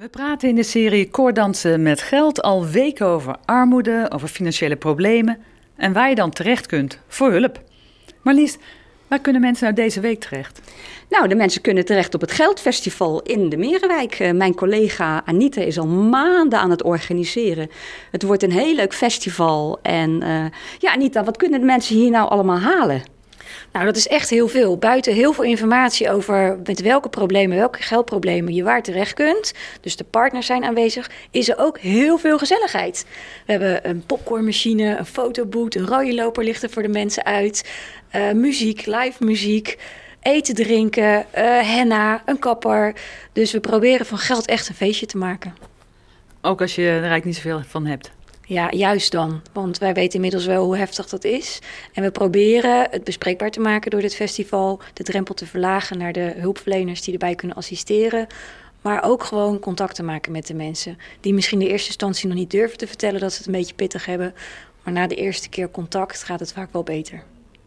We praten in de serie Koordansen met geld al weken over armoede, over financiële problemen en waar je dan terecht kunt voor hulp. Marlies, waar kunnen mensen nou deze week terecht? Nou, de mensen kunnen terecht op het Geldfestival in de Merenwijk. Uh, mijn collega Anita is al maanden aan het organiseren. Het wordt een heel leuk festival. En uh, ja, Anita, wat kunnen de mensen hier nou allemaal halen? Nou, dat is echt heel veel. Buiten heel veel informatie over met welke problemen, welke geldproblemen je waar terecht kunt. Dus de partners zijn aanwezig. Is er ook heel veel gezelligheid. We hebben een popcornmachine, een fotoboot, een rode loper ligt er voor de mensen uit. Uh, muziek, live muziek. Eten, drinken, uh, henna, een kapper. Dus we proberen van geld echt een feestje te maken. Ook als je er eigenlijk niet zoveel van hebt. Ja, juist dan. Want wij weten inmiddels wel hoe heftig dat is. En we proberen het bespreekbaar te maken door dit festival. De drempel te verlagen naar de hulpverleners die erbij kunnen assisteren. Maar ook gewoon contact te maken met de mensen. Die misschien in de eerste instantie nog niet durven te vertellen dat ze het een beetje pittig hebben. Maar na de eerste keer contact gaat het vaak wel beter.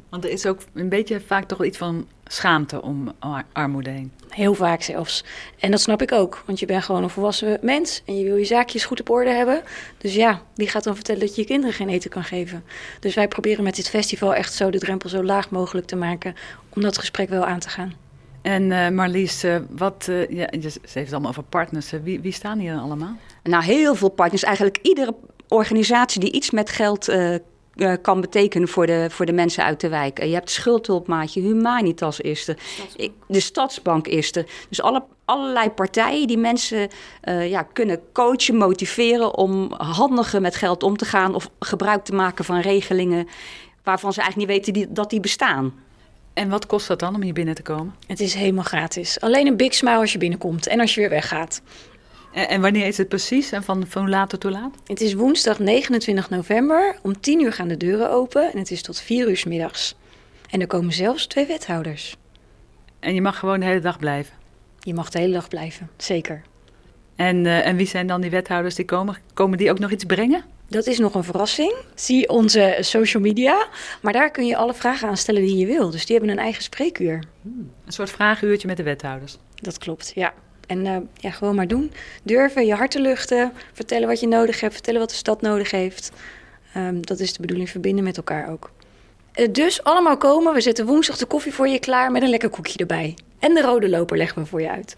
Want er is ook een beetje vaak toch wel iets van schaamte om armoede heen. Heel vaak zelfs. En dat snap ik ook, want je bent gewoon een volwassen mens en je wil je zaakjes goed op orde hebben. Dus ja, wie gaat dan vertellen dat je je kinderen geen eten kan geven? Dus wij proberen met dit festival echt zo de drempel zo laag mogelijk te maken om dat gesprek wel aan te gaan. En uh, Marlies, uh, wat, uh, ja, ze heeft het allemaal over partners. Wie, wie staan hier allemaal? Nou, heel veel partners. Eigenlijk iedere organisatie die iets met geld uh, kan betekenen voor de, voor de mensen uit de wijk. Uh, je hebt schuldhulpmaatje, Humanitas is er, Stadsbank. de Stadsbank is er. Dus alle, allerlei partijen die mensen uh, ja, kunnen coachen, motiveren om handiger met geld om te gaan of gebruik te maken van regelingen waarvan ze eigenlijk niet weten die, dat die bestaan. En wat kost dat dan om hier binnen te komen? Het is helemaal gratis. Alleen een big smile als je binnenkomt en als je weer weggaat. En, en wanneer is het precies en van, van later tot laat? Het is woensdag 29 november. Om 10 uur gaan de deuren open en het is tot 4 uur s middags. En er komen zelfs twee wethouders. En je mag gewoon de hele dag blijven? Je mag de hele dag blijven, zeker. En, uh, en wie zijn dan die wethouders die komen? Komen die ook nog iets brengen? Dat is nog een verrassing. Zie onze social media. Maar daar kun je alle vragen aan stellen die je wil. Dus die hebben een eigen spreekuur. Hmm. Een soort vragenuurtje met de wethouders. Dat klopt, ja. En uh, ja, gewoon maar doen. Durven, je hart te luchten. Vertellen wat je nodig hebt. Vertellen wat de stad nodig heeft. Um, dat is de bedoeling, verbinden met elkaar ook. Uh, dus allemaal komen. We zetten woensdag de koffie voor je klaar met een lekker koekje erbij. En de rode loper leggen we voor je uit.